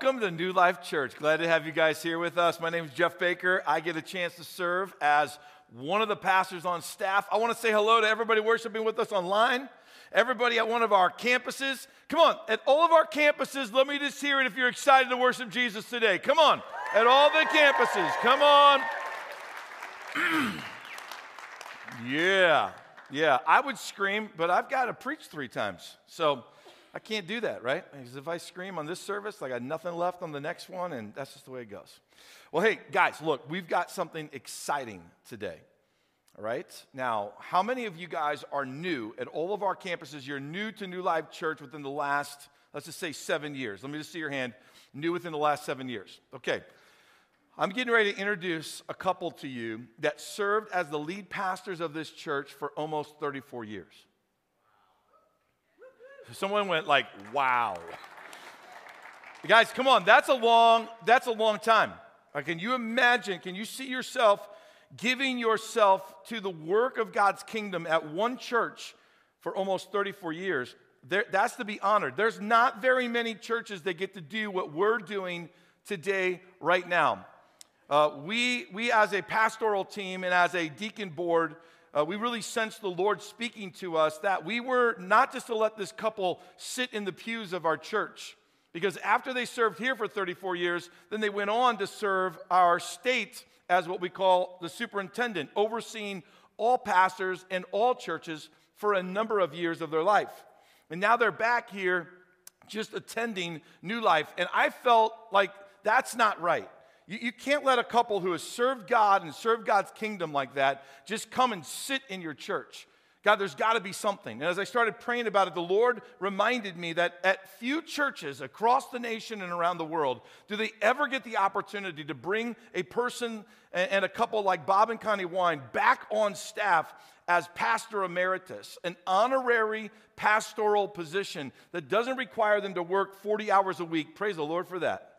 Welcome to New Life Church. Glad to have you guys here with us. My name is Jeff Baker. I get a chance to serve as one of the pastors on staff. I want to say hello to everybody worshiping with us online, everybody at one of our campuses. Come on, at all of our campuses, let me just hear it if you're excited to worship Jesus today. Come on, at all the campuses. Come on. yeah, yeah. I would scream, but I've got to preach three times. So, I can't do that, right? Because if I scream on this service, I got nothing left on the next one, and that's just the way it goes. Well, hey, guys, look, we've got something exciting today. All right? Now, how many of you guys are new at all of our campuses? You're new to New Life Church within the last, let's just say seven years. Let me just see your hand. New within the last seven years. Okay. I'm getting ready to introduce a couple to you that served as the lead pastors of this church for almost 34 years. Someone went like, wow. Guys, come on, that's a long, that's a long time. Can you imagine, can you see yourself giving yourself to the work of God's kingdom at one church for almost 34 years? There, that's to be honored. There's not very many churches that get to do what we're doing today, right now. Uh, we, we, as a pastoral team and as a deacon board, uh, we really sensed the Lord speaking to us that we were not just to let this couple sit in the pews of our church, because after they served here for 34 years, then they went on to serve our state as what we call the superintendent, overseeing all pastors and all churches for a number of years of their life. And now they're back here just attending New Life. And I felt like that's not right. You, you can't let a couple who has served God and served God's kingdom like that just come and sit in your church. God, there's got to be something. And as I started praying about it, the Lord reminded me that at few churches across the nation and around the world do they ever get the opportunity to bring a person and a couple like Bob and Connie Wine back on staff as pastor emeritus, an honorary pastoral position that doesn't require them to work 40 hours a week. Praise the Lord for that.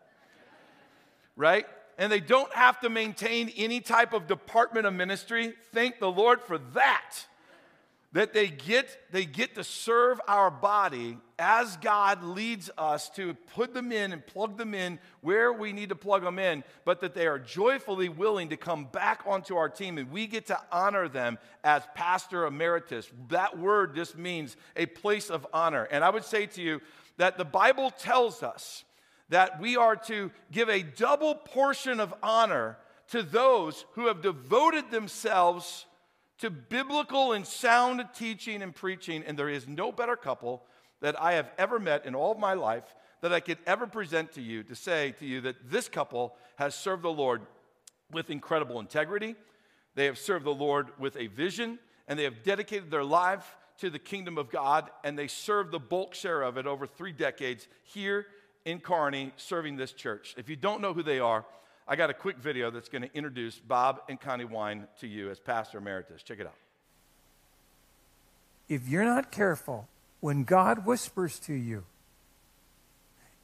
Right? And they don't have to maintain any type of department of ministry. Thank the Lord for that. That they get, they get to serve our body as God leads us to put them in and plug them in where we need to plug them in, but that they are joyfully willing to come back onto our team and we get to honor them as pastor emeritus. That word just means a place of honor. And I would say to you that the Bible tells us that we are to give a double portion of honor to those who have devoted themselves to biblical and sound teaching and preaching. And there is no better couple that I have ever met in all of my life that I could ever present to you to say to you that this couple has served the Lord with incredible integrity. They have served the Lord with a vision, and they have dedicated their life to the kingdom of God, and they served the bulk share of it over three decades here in Kearney serving this church. If you don't know who they are, I got a quick video that's going to introduce Bob and Connie Wine to you as pastor emeritus. Check it out. If you're not careful, when God whispers to you,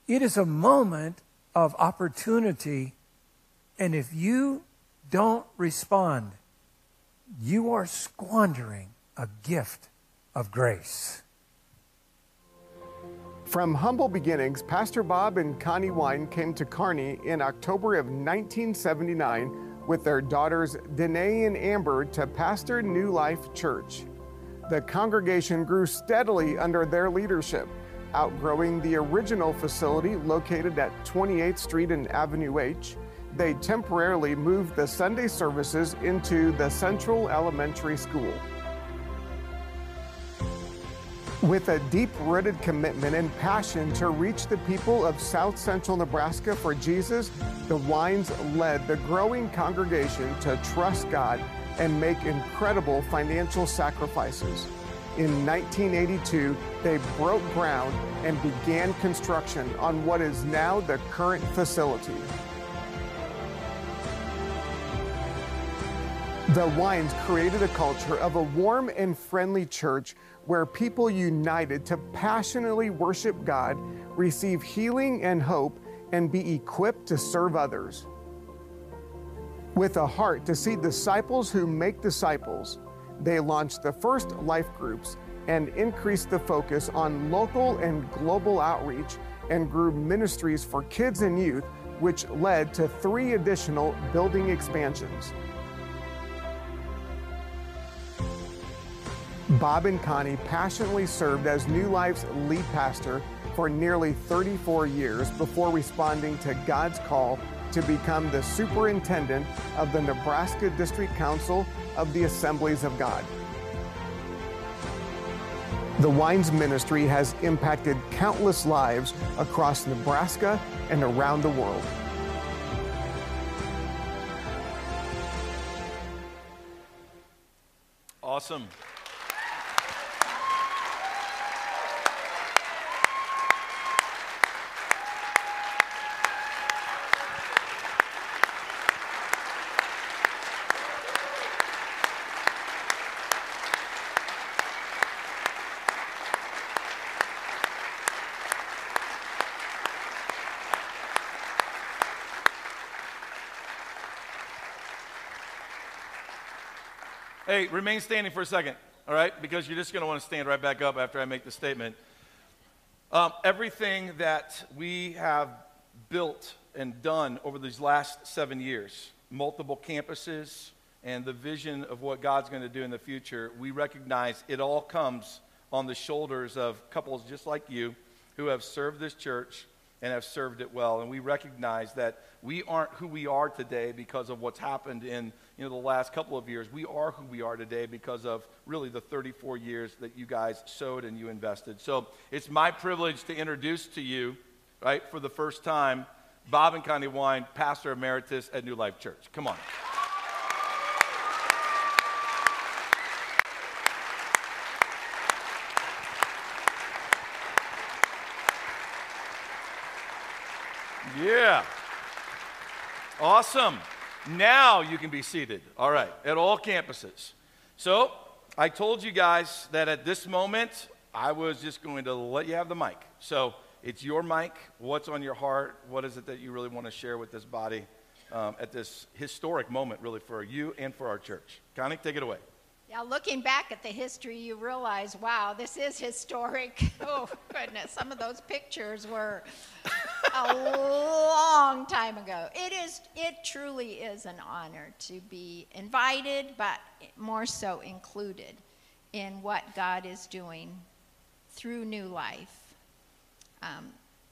it is a moment of opportunity, and if you don't respond, you are squandering a gift of grace. From humble beginnings, Pastor Bob and Connie Wine came to Kearney in October of 1979 with their daughters Danae and Amber to pastor New Life Church. The congregation grew steadily under their leadership, outgrowing the original facility located at 28th Street and Avenue H. They temporarily moved the Sunday services into the Central Elementary School. With a deep rooted commitment and passion to reach the people of South Central Nebraska for Jesus, the Wines led the growing congregation to trust God and make incredible financial sacrifices. In 1982, they broke ground and began construction on what is now the current facility. The Wines created a culture of a warm and friendly church where people united to passionately worship God, receive healing and hope, and be equipped to serve others. With a heart to see disciples who make disciples, they launched the first life groups and increased the focus on local and global outreach and grew ministries for kids and youth, which led to three additional building expansions. Bob and Connie passionately served as New Life's lead pastor for nearly 34 years before responding to God's call to become the superintendent of the Nebraska District Council of the Assemblies of God. The Wines Ministry has impacted countless lives across Nebraska and around the world. Awesome. Hey, remain standing for a second, all right? Because you're just going to want to stand right back up after I make the statement. Um, everything that we have built and done over these last seven years, multiple campuses, and the vision of what God's going to do in the future, we recognize it all comes on the shoulders of couples just like you who have served this church and have served it well. And we recognize that we aren't who we are today because of what's happened in you know, the last couple of years. We are who we are today because of really the 34 years that you guys sowed and you invested. So it's my privilege to introduce to you, right, for the first time, Bob and Connie Wine, Pastor Emeritus at New Life Church. Come on. Yeah. Awesome. Now you can be seated. All right, at all campuses. So I told you guys that at this moment, I was just going to let you have the mic. So it's your mic. What's on your heart? What is it that you really want to share with this body um, at this historic moment, really, for you and for our church? Connie, take it away. Yeah, looking back at the history, you realize, wow, this is historic. oh, goodness, some of those pictures were a long time ago. It is, it truly is an honor to be invited, but more so included in what God is doing through New Life. Um,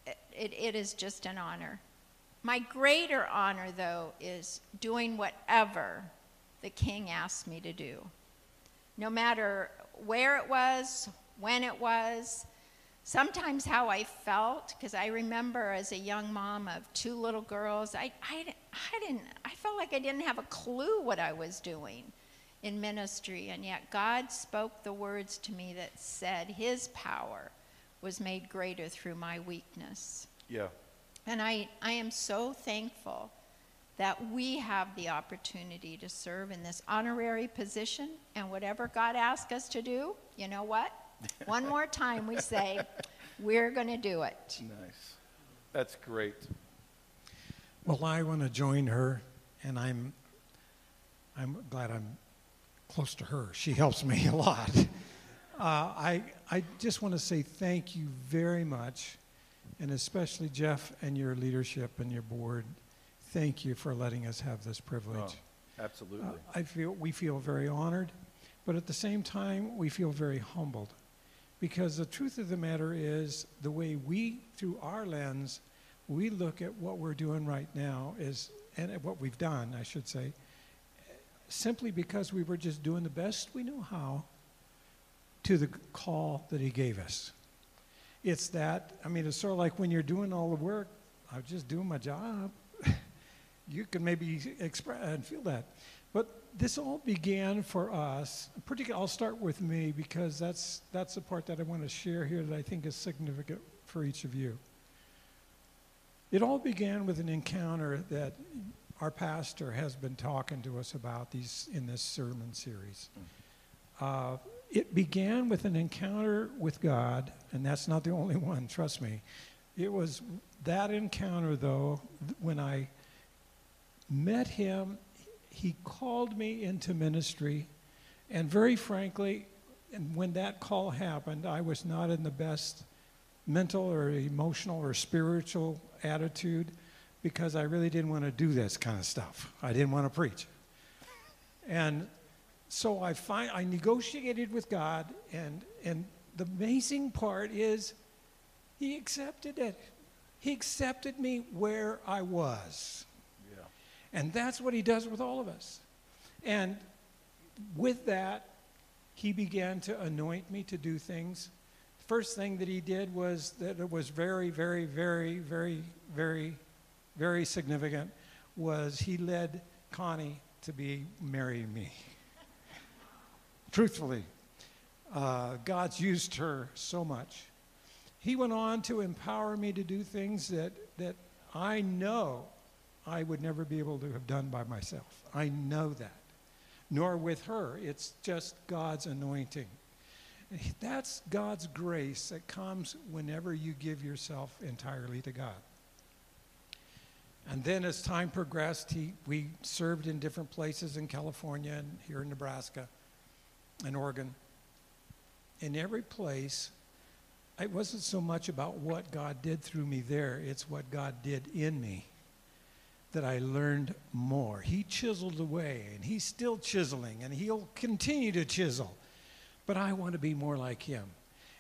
it, it is just an honor. My greater honor, though, is doing whatever the King asked me to do no matter where it was, when it was, sometimes how I felt, because I remember as a young mom of two little girls, I, I, I, didn't, I felt like I didn't have a clue what I was doing in ministry, and yet God spoke the words to me that said His power was made greater through my weakness. Yeah. And I, I am so thankful that we have the opportunity to serve in this honorary position. And whatever God asks us to do, you know what? One more time we say, we're going to do it. Nice. That's great. Well, I want to join her, and I'm, I'm glad I'm close to her. She helps me a lot. Uh, I, I just want to say thank you very much, and especially Jeff and your leadership and your board thank you for letting us have this privilege. Oh, absolutely. Uh, I feel we feel very honored, but at the same time we feel very humbled, because the truth of the matter is the way we, through our lens, we look at what we're doing right now is, and at what we've done, I should say, simply because we were just doing the best we knew how to the call that he gave us. It's that, I mean, it's sort of like when you're doing all the work, I'm just doing my job you can maybe express and feel that. But this all began for us. Particularly, I'll start with me because that's that's the part that I want to share here that I think is significant for each of you. It all began with an encounter that our pastor has been talking to us about these in this sermon series. Uh, it began with an encounter with God, and that's not the only one. Trust me. It was that encounter, though, when I met him. He called me into ministry. And very frankly, and when that call happened, I was not in the best mental or emotional or spiritual attitude because I really didn't want to do this kind of stuff. I didn't want to preach. And so I find I negotiated with God and and the amazing part is he accepted it. He accepted me where I was. And that's what he does with all of us. And with that, he began to anoint me to do things. First thing that he did was that it was very, very, very, very, very, very significant was he led Connie to be marry me. Truthfully, uh, God's used her so much. He went on to empower me to do things that, that I know I would never be able to have done by myself. I know that. Nor with her. It's just God's anointing. That's God's grace that comes whenever you give yourself entirely to God. And then as time progressed, he, we served in different places in California and here in Nebraska and Oregon. In every place, it wasn't so much about what God did through me there, it's what God did in me that I learned more. He chiseled away, and He's still chiseling, and He'll continue to chisel. But I want to be more like Him.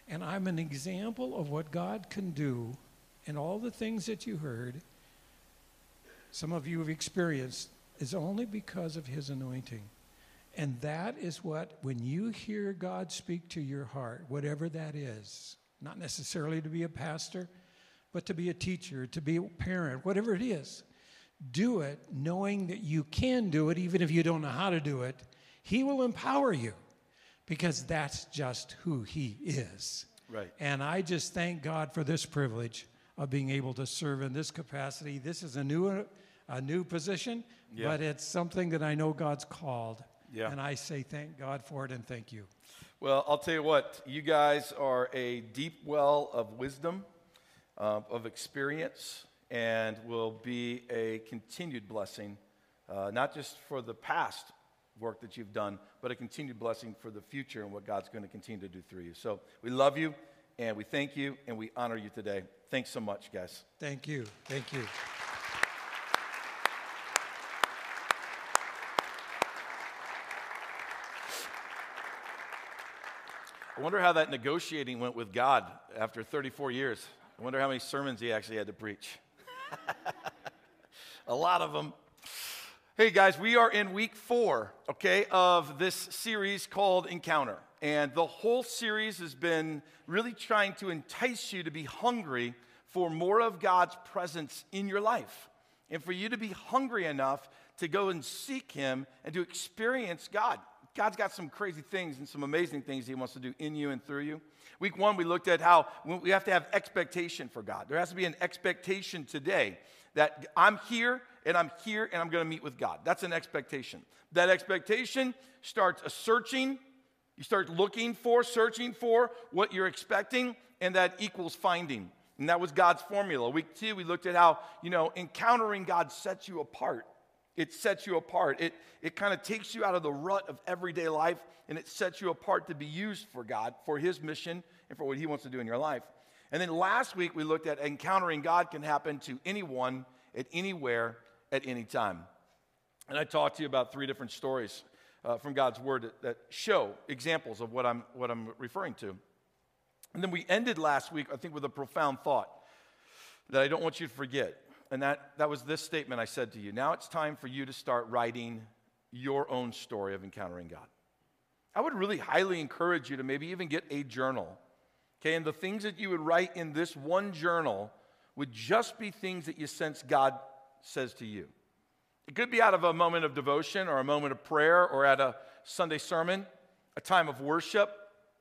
And I'm an example of what God can do and all the things that you heard, some of you have experienced, is only because of His anointing. And that is what, when you hear God speak to your heart, whatever that is, not necessarily to be a pastor, but to be a teacher, to be a parent, whatever it is. Do it knowing that you can do it, even if you don't know how to do it. He will empower you because that's just who He is. Right. And I just thank God for this privilege of being able to serve in this capacity. This is a new, a new position, yeah. but it's something that I know God's called. Yeah. And I say thank God for it and thank you. Well, I'll tell you what, you guys are a deep well of wisdom, uh, of experience, and will be a continued blessing, uh, not just for the past work that you've done, but a continued blessing for the future and what God's going to continue to do through you. So we love you, and we thank you, and we honor you today. Thanks so much, guys. Thank you. Thank you. I wonder how that negotiating went with God after 34 years. I wonder how many sermons he actually had to preach. a lot of them. Hey guys, we are in week four, okay, of this series called Encounter. And the whole series has been really trying to entice you to be hungry for more of God's presence in your life. And for you to be hungry enough to go and seek Him and to experience God. God's got some crazy things and some amazing things He wants to do in you and through you. Week one, we looked at how we have to have expectation for God. There has to be an expectation today that I'm here and I'm here and I'm going to meet with God. That's an expectation. That expectation starts a searching. You start looking for, searching for what you're expecting, and that equals finding. And that was God's formula. Week two, we looked at how, you know, encountering God sets you apart. It sets you apart. It, it kind of takes you out of the rut of everyday life and it sets you apart to be used for God, for His mission, and for what He wants to do in your life. And then last week we looked at encountering God can happen to anyone, at anywhere, at any time. And I talked to you about three different stories uh, from God's Word that, that show examples of what I'm, what I'm referring to. And then we ended last week, I think, with a profound thought that I don't want you to forget. And that, that was this statement I said to you. Now it's time for you to start writing your own story of encountering God. I would really highly encourage you to maybe even get a journal. Okay, and the things that you would write in this one journal would just be things that you sense God says to you. It could be out of a moment of devotion or a moment of prayer or at a Sunday sermon, a time of worship,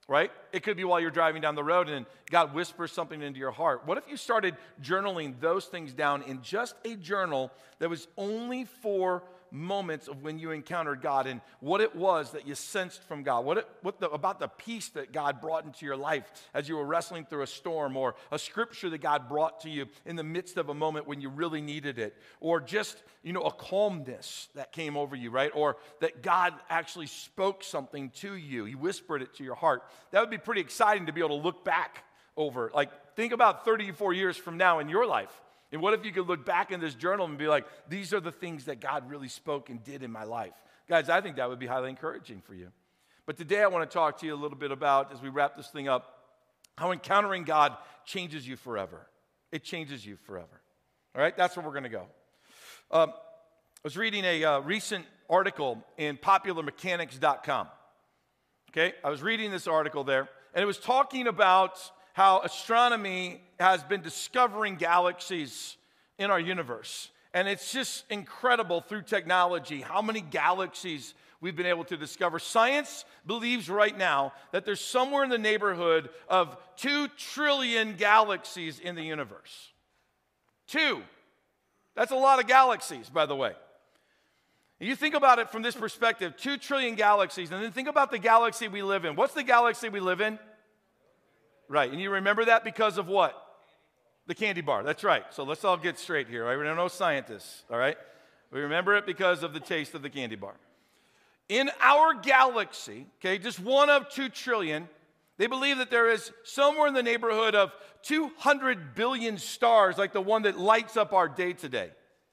right? It could be while you're driving down the road and God whispers something into your heart. What if you started journaling those things down in just a journal that was only for moments of when you encountered God and what it was that you sensed from God, what, it, what the, about the peace that God brought into your life as you were wrestling through a storm, or a scripture that God brought to you in the midst of a moment when you really needed it, or just you know a calmness that came over you, right? Or that God actually spoke something to you, He whispered it to your heart. That would be pretty exciting to be able to look back over. Like, think about 34 years from now in your life. And what if you could look back in this journal and be like, these are the things that God really spoke and did in my life? Guys, I think that would be highly encouraging for you. But today I want to talk to you a little bit about, as we wrap this thing up, how encountering God changes you forever. It changes you forever. All right, that's where we're going to go. Um, I was reading a uh, recent article in popularmechanics.com. Okay, I was reading this article there, and it was talking about how astronomy has been discovering galaxies in our universe. And it's just incredible through technology how many galaxies we've been able to discover. Science believes right now that there's somewhere in the neighborhood of 2 trillion galaxies in the universe. Two. That's a lot of galaxies, by the way. You think about it from this perspective 2 trillion galaxies, and then think about the galaxy we live in. What's the galaxy we live in? Right, and you remember that because of what? The candy bar. That's right. So let's all get straight here, right? We're no scientists, all right? We remember it because of the taste of the candy bar. In our galaxy, okay, just one of 2 trillion, they believe that there is somewhere in the neighborhood of 200 billion stars, like the one that lights up our day today.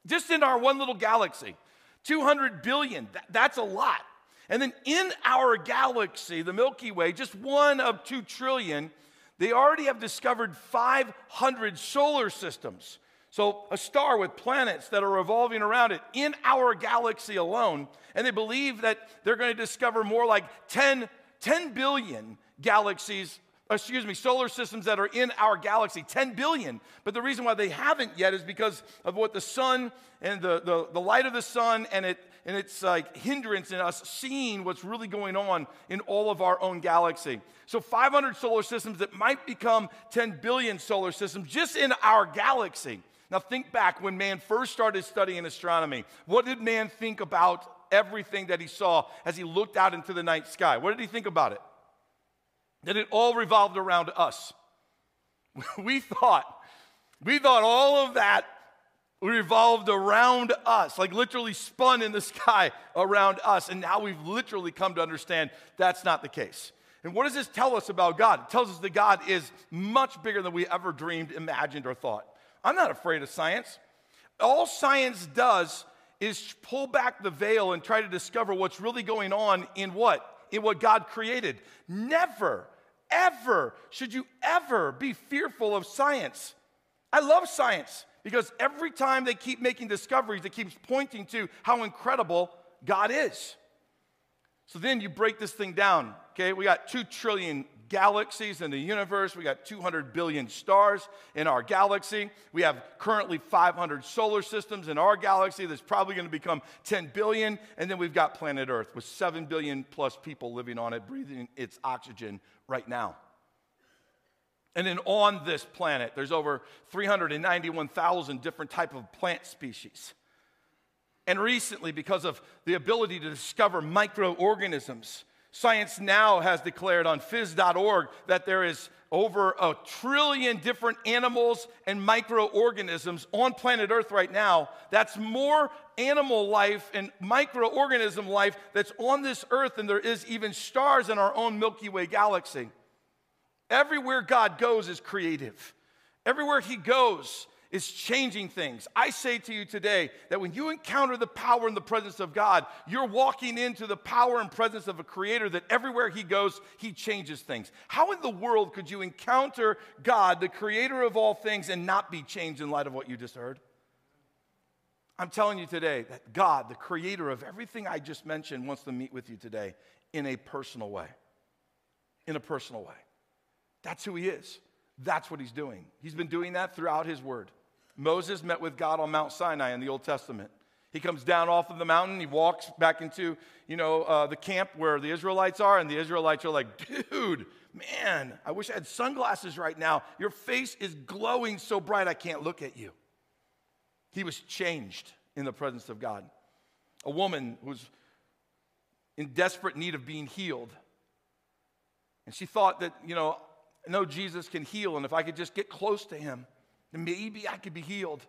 Just in our one little galaxy. 200 billion, that's a lot. And then in our galaxy, the Milky Way, just one of 2 trillion, they already have discovered 500 solar systems. So, a star with planets that are revolving around it in our galaxy alone. And they believe that they're going to discover more like 10, 10 billion galaxies, excuse me, solar systems that are in our galaxy, 10 billion. But the reason why they haven't yet is because of what the sun and the, the, the light of the sun and it and it's like hindrance in us seeing what's really going on in all of our own galaxy. So 500 solar systems that might become 10 billion solar systems just in our galaxy. Now think back when man first started studying astronomy. What did man think about everything that he saw as he looked out into the night sky? What did he think about it? that it all revolved around us. we thought, we thought all of that revolved around us, like literally spun in the sky around us. And now we've literally come to understand that's not the case. And what does this tell us about God? It tells us that God is much bigger than we ever dreamed, imagined, or thought. I'm not afraid of science. All science does is pull back the veil and try to discover what's really going on in what? in what God created. Never, ever should you ever be fearful of science. I love science because every time they keep making discoveries, it keeps pointing to how incredible God is. So then you break this thing down. Okay, we got 2 trillion galaxies in the universe. We got 200 billion stars in our galaxy. We have currently 500 solar systems in our galaxy that's probably going to become 10 billion. And then we've got planet Earth with 7 billion plus people living on it, breathing its oxygen right now. And then on this planet, there's over 391,000 different type of plant species. And recently, because of the ability to discover microorganisms, Science Now has declared on phys.org that there is over a trillion different animals and microorganisms on planet Earth right now. That's more animal life and microorganism life that's on this earth than there is even stars in our own Milky Way galaxy. Everywhere God goes is creative. Everywhere He goes, is changing things. I say to you today that when you encounter the power and the presence of God, you're walking into the power and presence of a creator that everywhere he goes, he changes things. How in the world could you encounter God, the creator of all things, and not be changed in light of what you just heard? I'm telling you today that God, the creator of everything I just mentioned, wants to meet with you today in a personal way. In a personal way. That's who he is. That's what he's doing. He's been doing that throughout his word. Moses met with God on Mount Sinai in the Old Testament. He comes down off of the mountain. He walks back into, you know, uh, the camp where the Israelites are, and the Israelites are like, "Dude, man, I wish I had sunglasses right now. Your face is glowing so bright I can't look at you." He was changed in the presence of God. A woman who's in desperate need of being healed, and she thought that, you know, I know Jesus can heal, and if I could just get close to him then maybe I could be healed.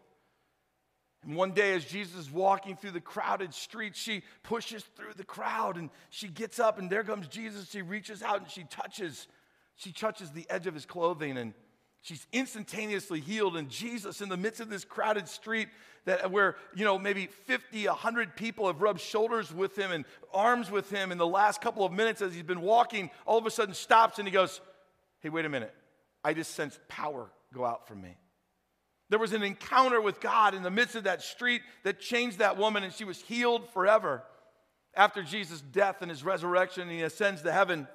And one day, as Jesus is walking through the crowded streets, she pushes through the crowd and she gets up, and there comes Jesus. She reaches out and she touches, she touches the edge of his clothing and she's instantaneously healed. And Jesus, in the midst of this crowded street, that where you know maybe 50 100 people have rubbed shoulders with him and arms with him in the last couple of minutes as he's been walking all of a sudden stops and he goes hey wait a minute. I just sensed power go out from me. There was an encounter with god in the midst of that street that changed that woman and she was healed forever. After jesus death and his resurrection and he ascends to heaven.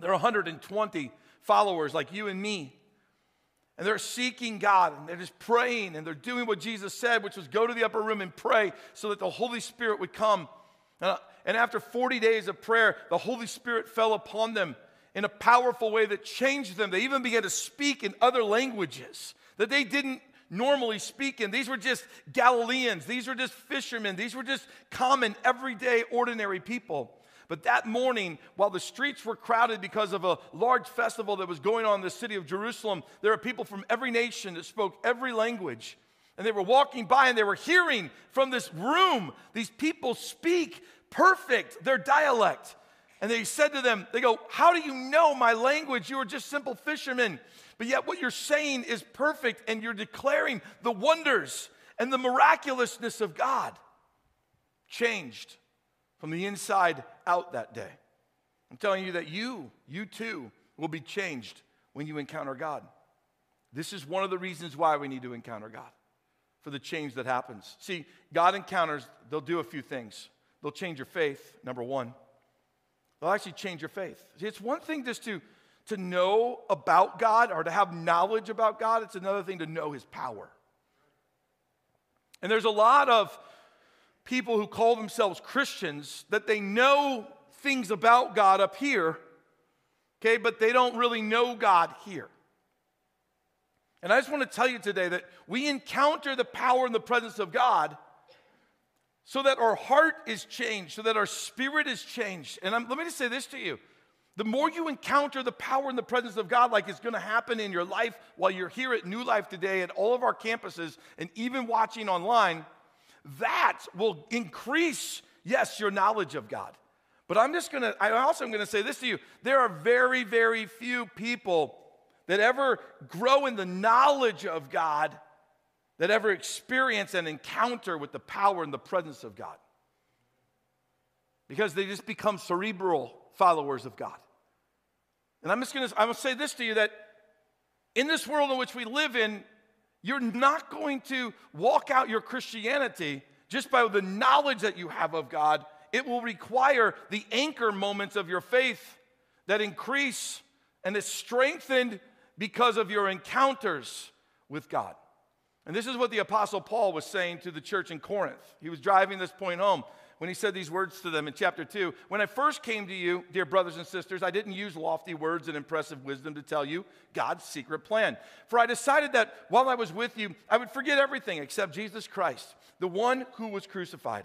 There are 120 followers like you and me and they're seeking God and they're just praying and they're doing what Jesus said, which was go to the upper room and pray so that the Holy Spirit would come. Uh, and after 40 days of prayer, the Holy Spirit fell upon them in a powerful way that changed them. They even began to speak in other languages that they didn't normally speak in. These were just Galileans, these were just fishermen, these were just common, everyday, ordinary people. But that morning, while the streets were crowded because of a large festival that was going on in the city of Jerusalem, there were people from every nation that spoke every language. And they were walking by and they were hearing from this room these people speak perfect their dialect. And they said to them, They go, How do you know my language? You are just simple fishermen. But yet, what you're saying is perfect, and you're declaring the wonders and the miraculousness of God. Changed from the inside out that day. I'm telling you that you, you too, will be changed when you encounter God. This is one of the reasons why we need to encounter God for the change that happens. See, God encounters, they'll do a few things. They'll change your faith, number one. They'll actually change your faith. See, it's one thing just to, to know about God or to have knowledge about God, it's another thing to know His power. And there's a lot of people who call themselves Christians that they know things about God up here, okay, but they don't really know God here. And I just want to tell you today that we encounter the power and the presence of God so that our heart is changed, so that our spirit is changed. And I'm, let me just say this to you. The more you encounter the power and the presence of God, like it's to happen in your life while you're here at New Life today at all of our campuses and even watching online, that will increase, yes, your knowledge of God. But I'm just gonna, I also am gonna say this to you. There are very, very few people that ever grow in the knowledge of God that ever experience an encounter with the power and the presence of God. Because they just become cerebral followers of God. And I'm just gonna, I'm gonna say this to you that in this world in which we live in, you're not going to walk out your Christianity just by the knowledge that you have of God. It will require the anchor moments of your faith that increase and is strengthened because of your encounters with God. And this is what the Apostle Paul was saying to the church in Corinth. He was driving this point home when he said these words to them in chapter 2. When I first came to you, dear brothers and sisters, I didn't use lofty words and impressive wisdom to tell you God's secret plan. For I decided that while I was with you, I would forget everything except Jesus Christ, the one who was crucified.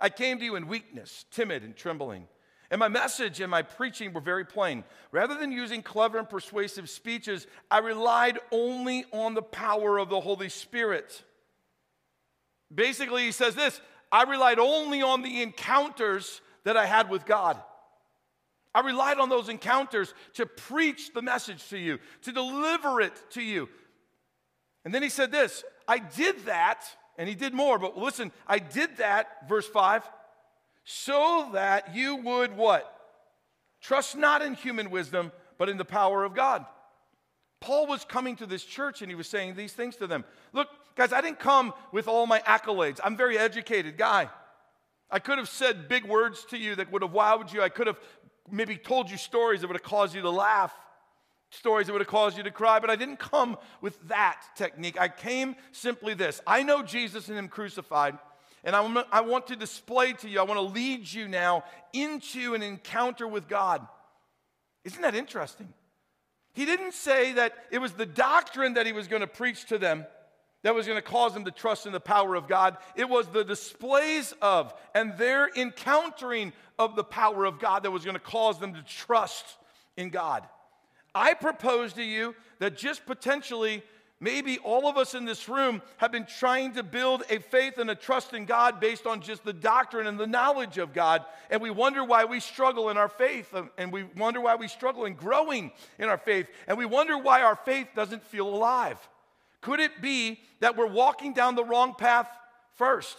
I came to you in weakness, timid, and trembling. And my message and my preaching were very plain. Rather than using clever and persuasive speeches, I relied only on the power of the Holy Spirit. Basically, he says this I relied only on the encounters that I had with God. I relied on those encounters to preach the message to you, to deliver it to you. And then he said this I did that, and he did more, but listen, I did that, verse 5, so that you would what? Trust not in human wisdom, but in the power of God. Paul was coming to this church and he was saying these things to them. Look, guys, I didn't come with all my accolades. I'm a very educated guy. I could have said big words to you that would have wowed you. I could have maybe told you stories that would have caused you to laugh, stories that would have caused you to cry, but I didn't come with that technique. I came simply this I know Jesus and Him crucified. And I, I want to display to you, I want to lead you now into an encounter with God. Isn't that interesting? He didn't say that it was the doctrine that he was going to preach to them that was going to cause them to trust in the power of God. It was the displays of and their encountering of the power of God that was going to cause them to trust in God. I propose to you that just potentially Maybe all of us in this room have been trying to build a faith and a trust in God based on just the doctrine and the knowledge of God. And we wonder why we struggle in our faith. Um, and we wonder why we struggle in growing in our faith. And we wonder why our faith doesn't feel alive. Could it be that we're walking down the wrong path first?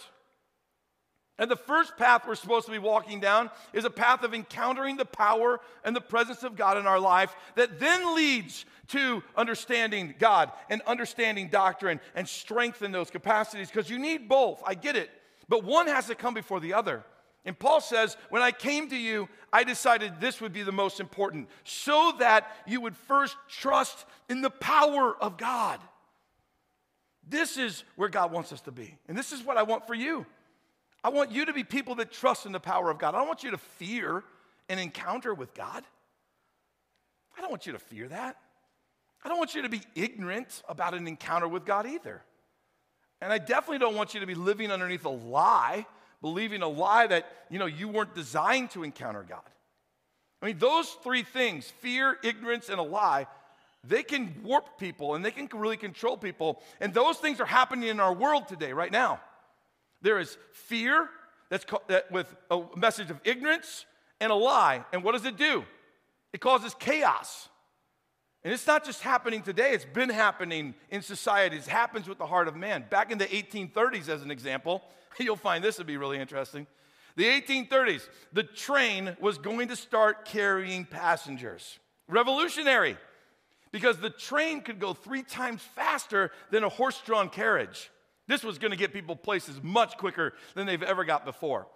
And the first path we're supposed to be walking down is a path of encountering the power and the presence of God in our life that then leads to understanding God and understanding doctrine and strengthen those capacities because you need both. I get it. But one has to come before the other. And Paul says, When I came to you, I decided this would be the most important so that you would first trust in the power of God. This is where God wants us to be. And this is what I want for you. I want you to be people that trust in the power of God. I don't want you to fear an encounter with God. I don't want you to fear that. I don't want you to be ignorant about an encounter with God either. And I definitely don't want you to be living underneath a lie, believing a lie that, you know, you weren't designed to encounter God. I mean, those three things, fear, ignorance, and a lie, they can warp people and they can really control people. And those things are happening in our world today, right now. There is fear that's that with a message of ignorance and a lie. And what does it do? It causes chaos. And it's not just happening today, it's been happening in society. It happens with the heart of man. Back in the 1830s, as an example, you'll find this would be really interesting. The 1830s, the train was going to start carrying passengers. Revolutionary, because the train could go three times faster than a horse drawn carriage. This was going to get people places much quicker than they've ever got before.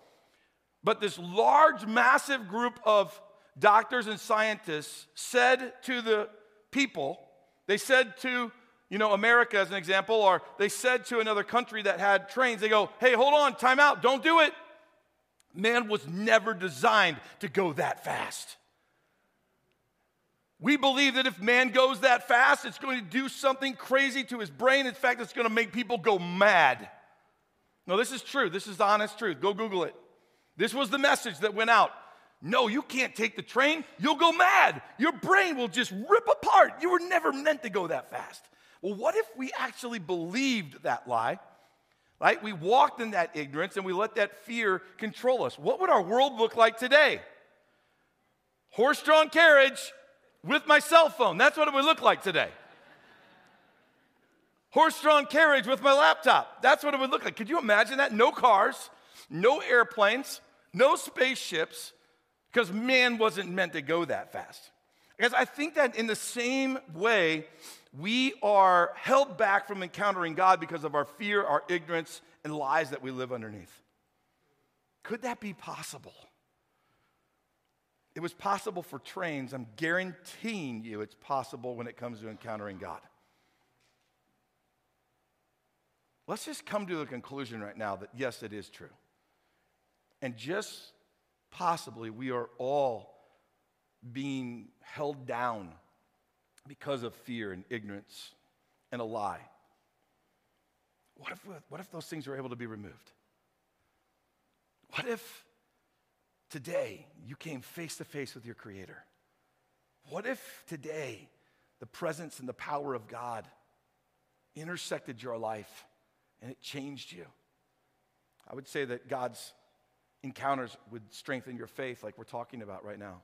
But this large, massive group of doctors and scientists said to the people, they said to, you know, America as an example, or they said to another country that had trains, they go, hey, hold on, time out, don't do it. Man was never designed to go that fast. We believe that if man goes that fast, it's going to do something crazy to his brain. In fact, it's going to make people go mad. No, this is true. This is the honest truth. Go Google it. This was the message that went out. No, you can't take the train. You'll go mad. Your brain will just rip apart. You were never meant to go that fast. Well, what if we actually believed that lie? Right? We walked in that ignorance and we let that fear control us. What would our world look like today? Horse drawn carriage with my cell phone. That's what it would look like today. Horse drawn carriage with my laptop. That's what it would look like. Could you imagine that? No cars, no airplanes, no spaceships, because man wasn't meant to go that fast. Because I think that in the same way, we are held back from encountering God because of our fear, our ignorance, and lies that we live underneath. Could that be possible? It was possible for trains. I'm guaranteeing you it's possible when it comes to encountering God. Let's just come to the conclusion right now that yes, it is true. And just possibly we are all being held down because of fear and ignorance and a lie. What if, what if those things are able to be removed? What if today you came face to face with your Creator? What if today the presence and the power of God intersected your life and it changed you? I would say that God's encounters would strengthen your faith, like we're talking about right now.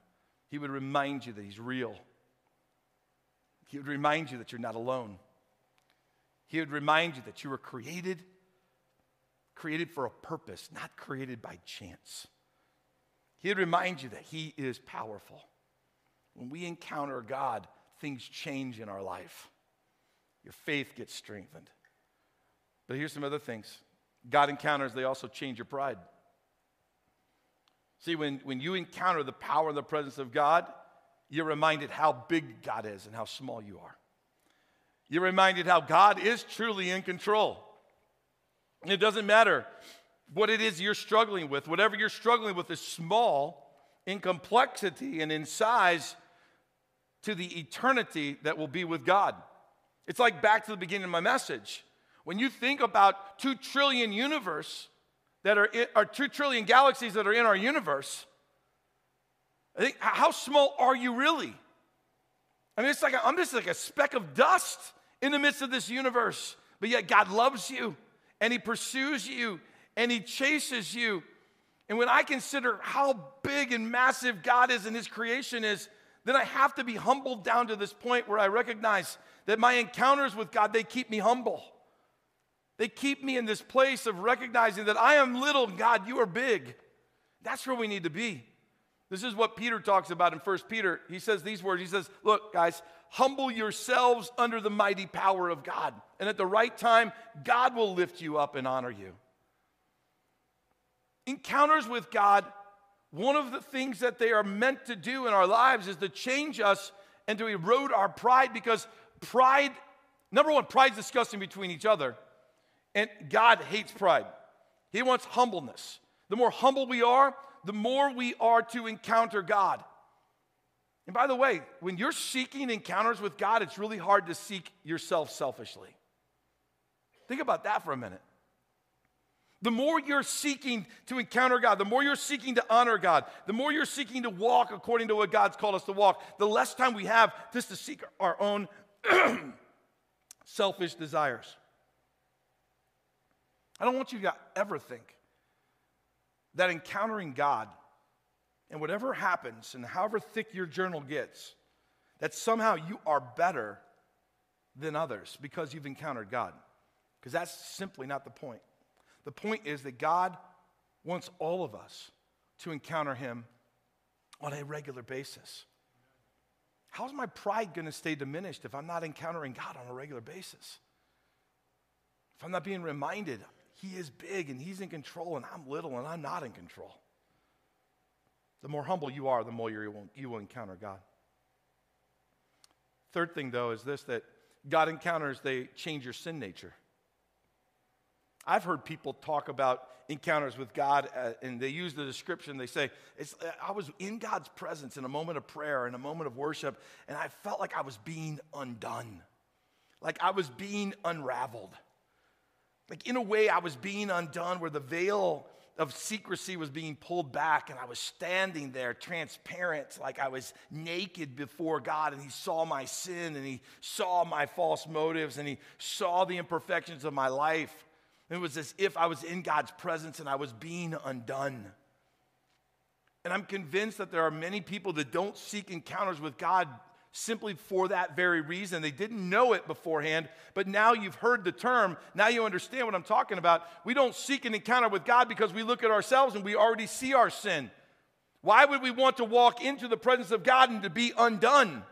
He would remind you that He's real. He would remind you that you're not alone. He would remind you that you were created, created for a purpose, not created by chance. He would remind you that He is powerful. When we encounter God, things change in our life. Your faith gets strengthened. But here's some other things God encounters, they also change your pride. See, when, when you encounter the power and the presence of God, you're reminded how big God is and how small you are. You're reminded how God is truly in control. It doesn't matter what it is you're struggling with, whatever you're struggling with is small in complexity and in size to the eternity that will be with God. It's like back to the beginning of my message. When you think about 2 trillion universe, that are, in, are 2 trillion galaxies that are in our universe, I think, how small are you really? I mean, it's like i am just like a speck of dust in the midst of this universe, but yet God loves you and He pursues you and He chases you. And when I consider how big and massive God is and His creation is, then I have to be humbled down to this point where I recognize that my encounters with God, they keep me humble. They keep me in this place of recognizing that I am little, God, you are big. That's where we need to be. This is what Peter talks about in 1 Peter. He says these words He says, Look, guys, humble yourselves under the mighty power of God. And at the right time, God will lift you up and honor you. Encounters with God, one of the things that they are meant to do in our lives is to change us and to erode our pride because pride, number one, pride is discussing between each other. And God hates pride, He wants humbleness. The more humble we are, the more we are to encounter God. And by the way, when you're seeking encounters with God, it's really hard to seek yourself selfishly. Think about that for a minute. The more you're seeking to encounter God, the more you're seeking to honor God, the more you're seeking to walk according to what God's called us to walk, the less time we have just to seek our own selfish desires. I don't want you to ever think that encountering God and whatever happens and however thick your journal gets, that somehow you are better than others because you've encountered God. Because that's simply not the point. The point is that God wants all of us to encounter Him on a regular basis. How's my pride going to stay diminished if I'm not encountering God on a regular basis? If I'm not being reminded he is big and He's in control, and I'm little and I'm not in control. The more humble you are, the more you will, you will encounter God. Third thing, though, is this that God encounters, they change your sin nature. I've heard people talk about encounters with God, uh, and they use the description. They say, uh, I was in God's presence in a moment of prayer, in a moment of worship, and I felt like I was being undone, like I was being unraveled. Like, in a way, I was being undone where the veil of secrecy was being pulled back, and I was standing there transparent, like I was naked before God, and He saw my sin, and He saw my false motives, and He saw the imperfections of my life. It was as if I was in God's presence and I was being undone. And I'm convinced that there are many people that don't seek encounters with God simply for that very reason. They didn't know it beforehand, but now you've heard the term. Now you understand what I'm talking about. We don't seek an encounter with God because we look at ourselves and we already see our sin. Why would we want to walk into the presence of God and to be undone?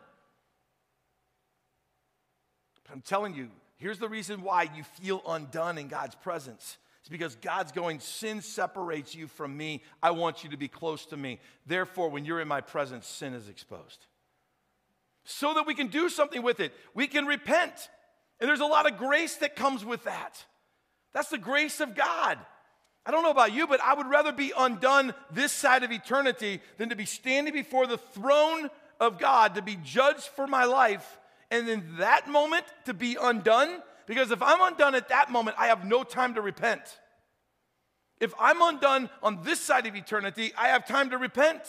I'm telling you, here's the reason why you feel undone in God's presence. It's because God's going, sin separates you from me. I want you to be close to me. Therefore, when you're in my presence, sin is exposed so that we can do something with it. We can repent. And there's a lot of grace that comes with that. That's the grace of God. I don't know about you, but I would rather be undone this side of eternity than to be standing before the throne of God to be judged for my life and in that moment to be undone. Because if I'm undone at that moment, I have no time to repent. If I'm undone on this side of eternity, I have time to repent.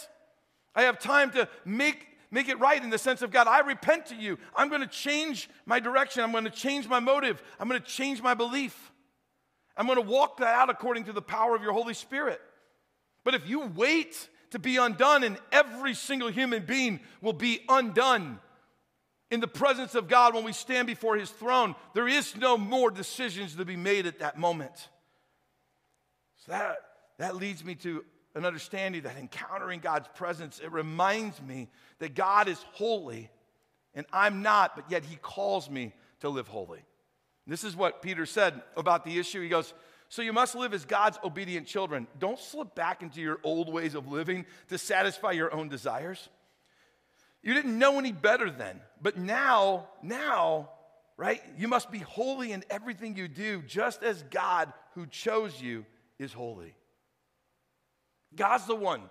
I have time to make make it right in the sense of God, I repent to you. I'm going to change my direction. I'm going to change my motive. I'm going to change my belief. I'm going to walk that out according to the power of your Holy Spirit. But if you wait to be undone, and every single human being will be undone in the presence of God when we stand before his throne, there is no more decisions to be made at that moment. So that, that leads me to an understanding that encountering God's presence, it reminds me that God is holy and I'm not, but yet He calls me to live holy. This is what Peter said about the issue. He goes, So you must live as God's obedient children. Don't slip back into your old ways of living to satisfy your own desires. You didn't know any better then, but now, now, right, you must be holy in everything you do, just as God who chose you is holy. God's the one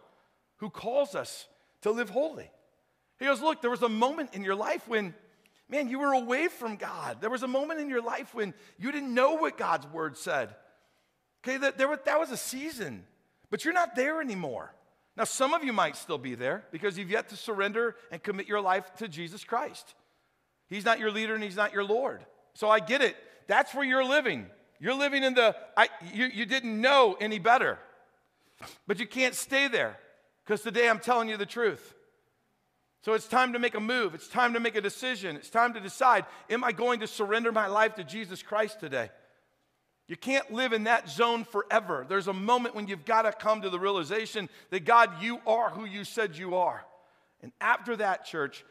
who calls us to live holy. He goes, Look, there was a moment in your life when, man, you were away from God. There was a moment in your life when you didn't know what God's word said. Okay, that, there was, that was a season, but you're not there anymore. Now, some of you might still be there because you've yet to surrender and commit your life to Jesus Christ. He's not your leader and He's not your Lord. So I get it. That's where you're living. You're living in the, I, you, you didn't know any better. But you can't stay there because today I'm telling you the truth. So it's time to make a move. It's time to make a decision. It's time to decide am I going to surrender my life to Jesus Christ today? You can't live in that zone forever. There's a moment when you've got to come to the realization that God, you are who you said you are. And after that, church,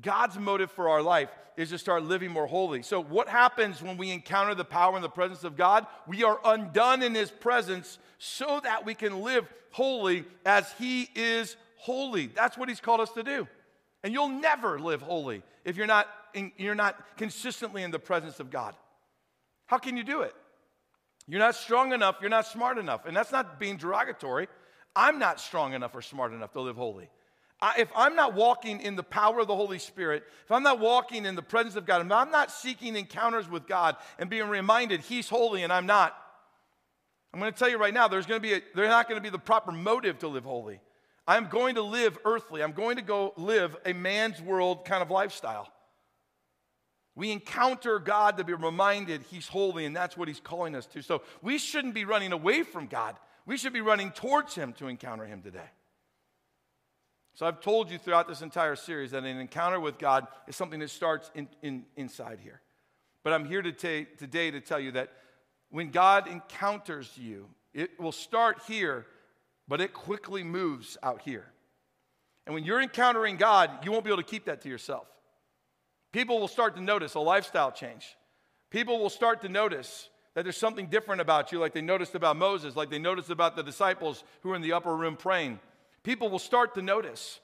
God's motive for our life is to start living more holy. So, what happens when we encounter the power and the presence of God? We are undone in His presence so that we can live holy as He is holy. That's what He's called us to do. And you'll never live holy if you're not, in, you're not consistently in the presence of God. How can you do it? You're not strong enough, you're not smart enough. And that's not being derogatory. I'm not strong enough or smart enough to live holy. I, if I'm not walking in the power of the Holy Spirit, if I'm not walking in the presence of God, if I'm not seeking encounters with God and being reminded He's holy and I'm not, I'm going to tell you right now, there's going to be a, there's not going to be the proper motive to live holy. I'm going to live earthly. I'm going to go live a man's world kind of lifestyle. We encounter God to be reminded He's holy, and that's what He's calling us to. So we shouldn't be running away from God. We should be running towards Him to encounter Him today. So I've told you throughout this entire series that an encounter with God is something that starts in, in, inside here. But I'm here to t- today to tell you that when God encounters you, it will start here, but it quickly moves out here. And when you're encountering God, you won't be able to keep that to yourself. People will start to notice a lifestyle change. People will start to notice that there's something different about you, like they noticed about Moses, like they noticed about the disciples who were in the upper room praying people will start to notice.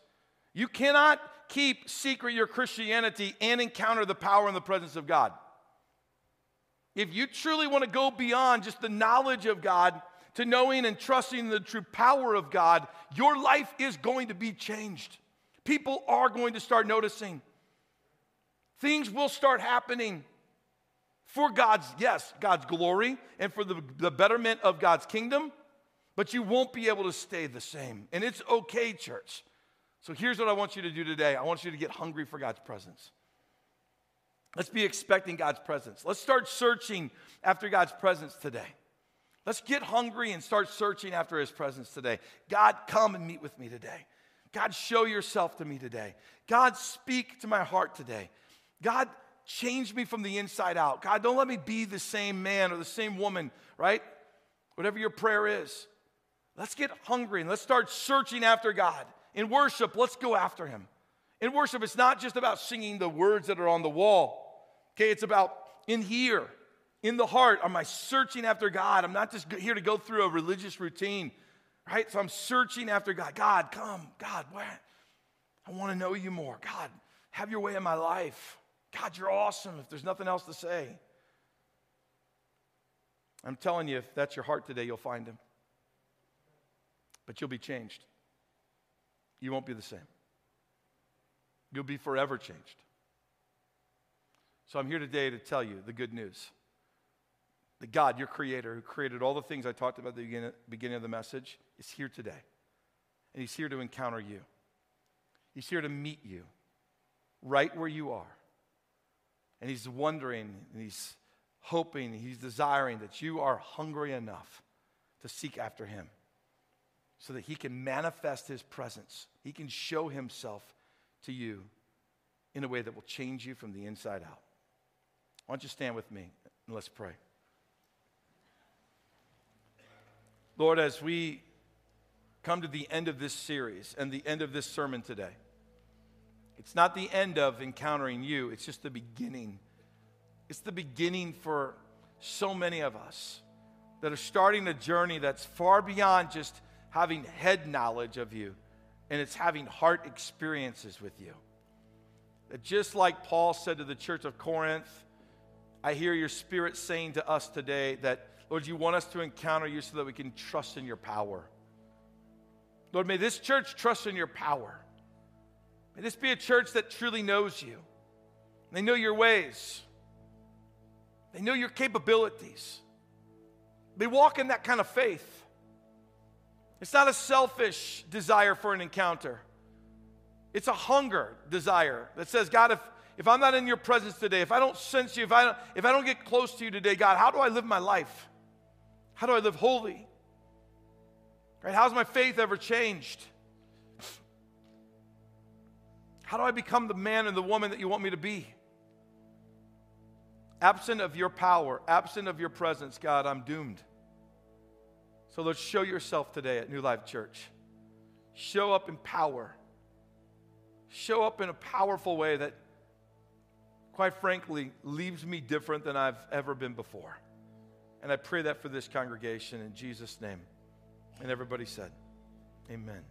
You cannot keep secret your Christianity and encounter the power and the presence of God. If you truly want to go beyond just the knowledge of God to knowing and trusting the true power of God, your life is going to be changed. People are going to start noticing. Things will start happening for God's, yes, God's glory and for the, the betterment of God's kingdom but you won't be able to stay the same. And it's okay, church. So here's what I want you to do today I want you to get hungry for God's presence. Let's be expecting God's presence. Let's start searching after God's presence today. Let's get hungry and start searching after His presence today. God, come and meet with me today. God, show yourself to me today. God, speak to my heart today. God, change me from the inside out. God, don't let me be the same man or the same woman, right? Whatever your prayer is. Let's get hungry and let's start searching after God. In worship, let's go after Him. In worship, it's not just about singing the words that are on the wall. Okay, it's about in here, in the heart. Am I searching after God? I'm not just here to go through a religious routine, right? So I'm searching after God. God, come. God, what? I want to know you more. God, have your way in my life. God, you're awesome if there's nothing else to say. I'm telling you, if that's your heart today, you'll find Him but you'll be changed. You won't be the same. You'll be forever changed. So I'm here today to tell you the good news. That God, your creator, who created all the things I talked about at the beginning of the message, is here today. And he's here to encounter you. He's here to meet you right where you are. And he's wondering, and he's hoping, he's desiring that you are hungry enough to seek after him so that he can manifest his presence. He can show himself to you in a way that will change you from the inside out. Why don't you stand with me and let's pray. Lord, as we come to the end of this series and the end of this sermon today, it's not the end of encountering you, it's just the beginning. It's the beginning for so many of us that are starting a journey that's far beyond just having head knowledge of you, and it's having heart experiences with you. That just like Paul said to the church of Corinth, I hear your spirit saying to us today that, Lord, you want us to encounter you so that we can trust in your power. Lord, may this church trust in your power. May this be a church that truly knows you. They know your ways, they know your capabilities. They walk in that kind of faith. It's not a selfish desire for an encounter. It's a hunger desire that says, God, if, if I'm not in your presence today, if I don't sense you, if I don't, if I don't get close to you today, God, how do I live my life? How do I live holy? Right? How's my faith ever changed? How do I become the man and the woman that you want me to be? Absent of your power, absent of your presence, God, I'm doomed. So let's show yourself today at New Life Church. Show up in power. Show up in a powerful way that, quite frankly, leaves me different than I've ever been before. And I pray that for this congregation in Jesus' name. And everybody said, Amen.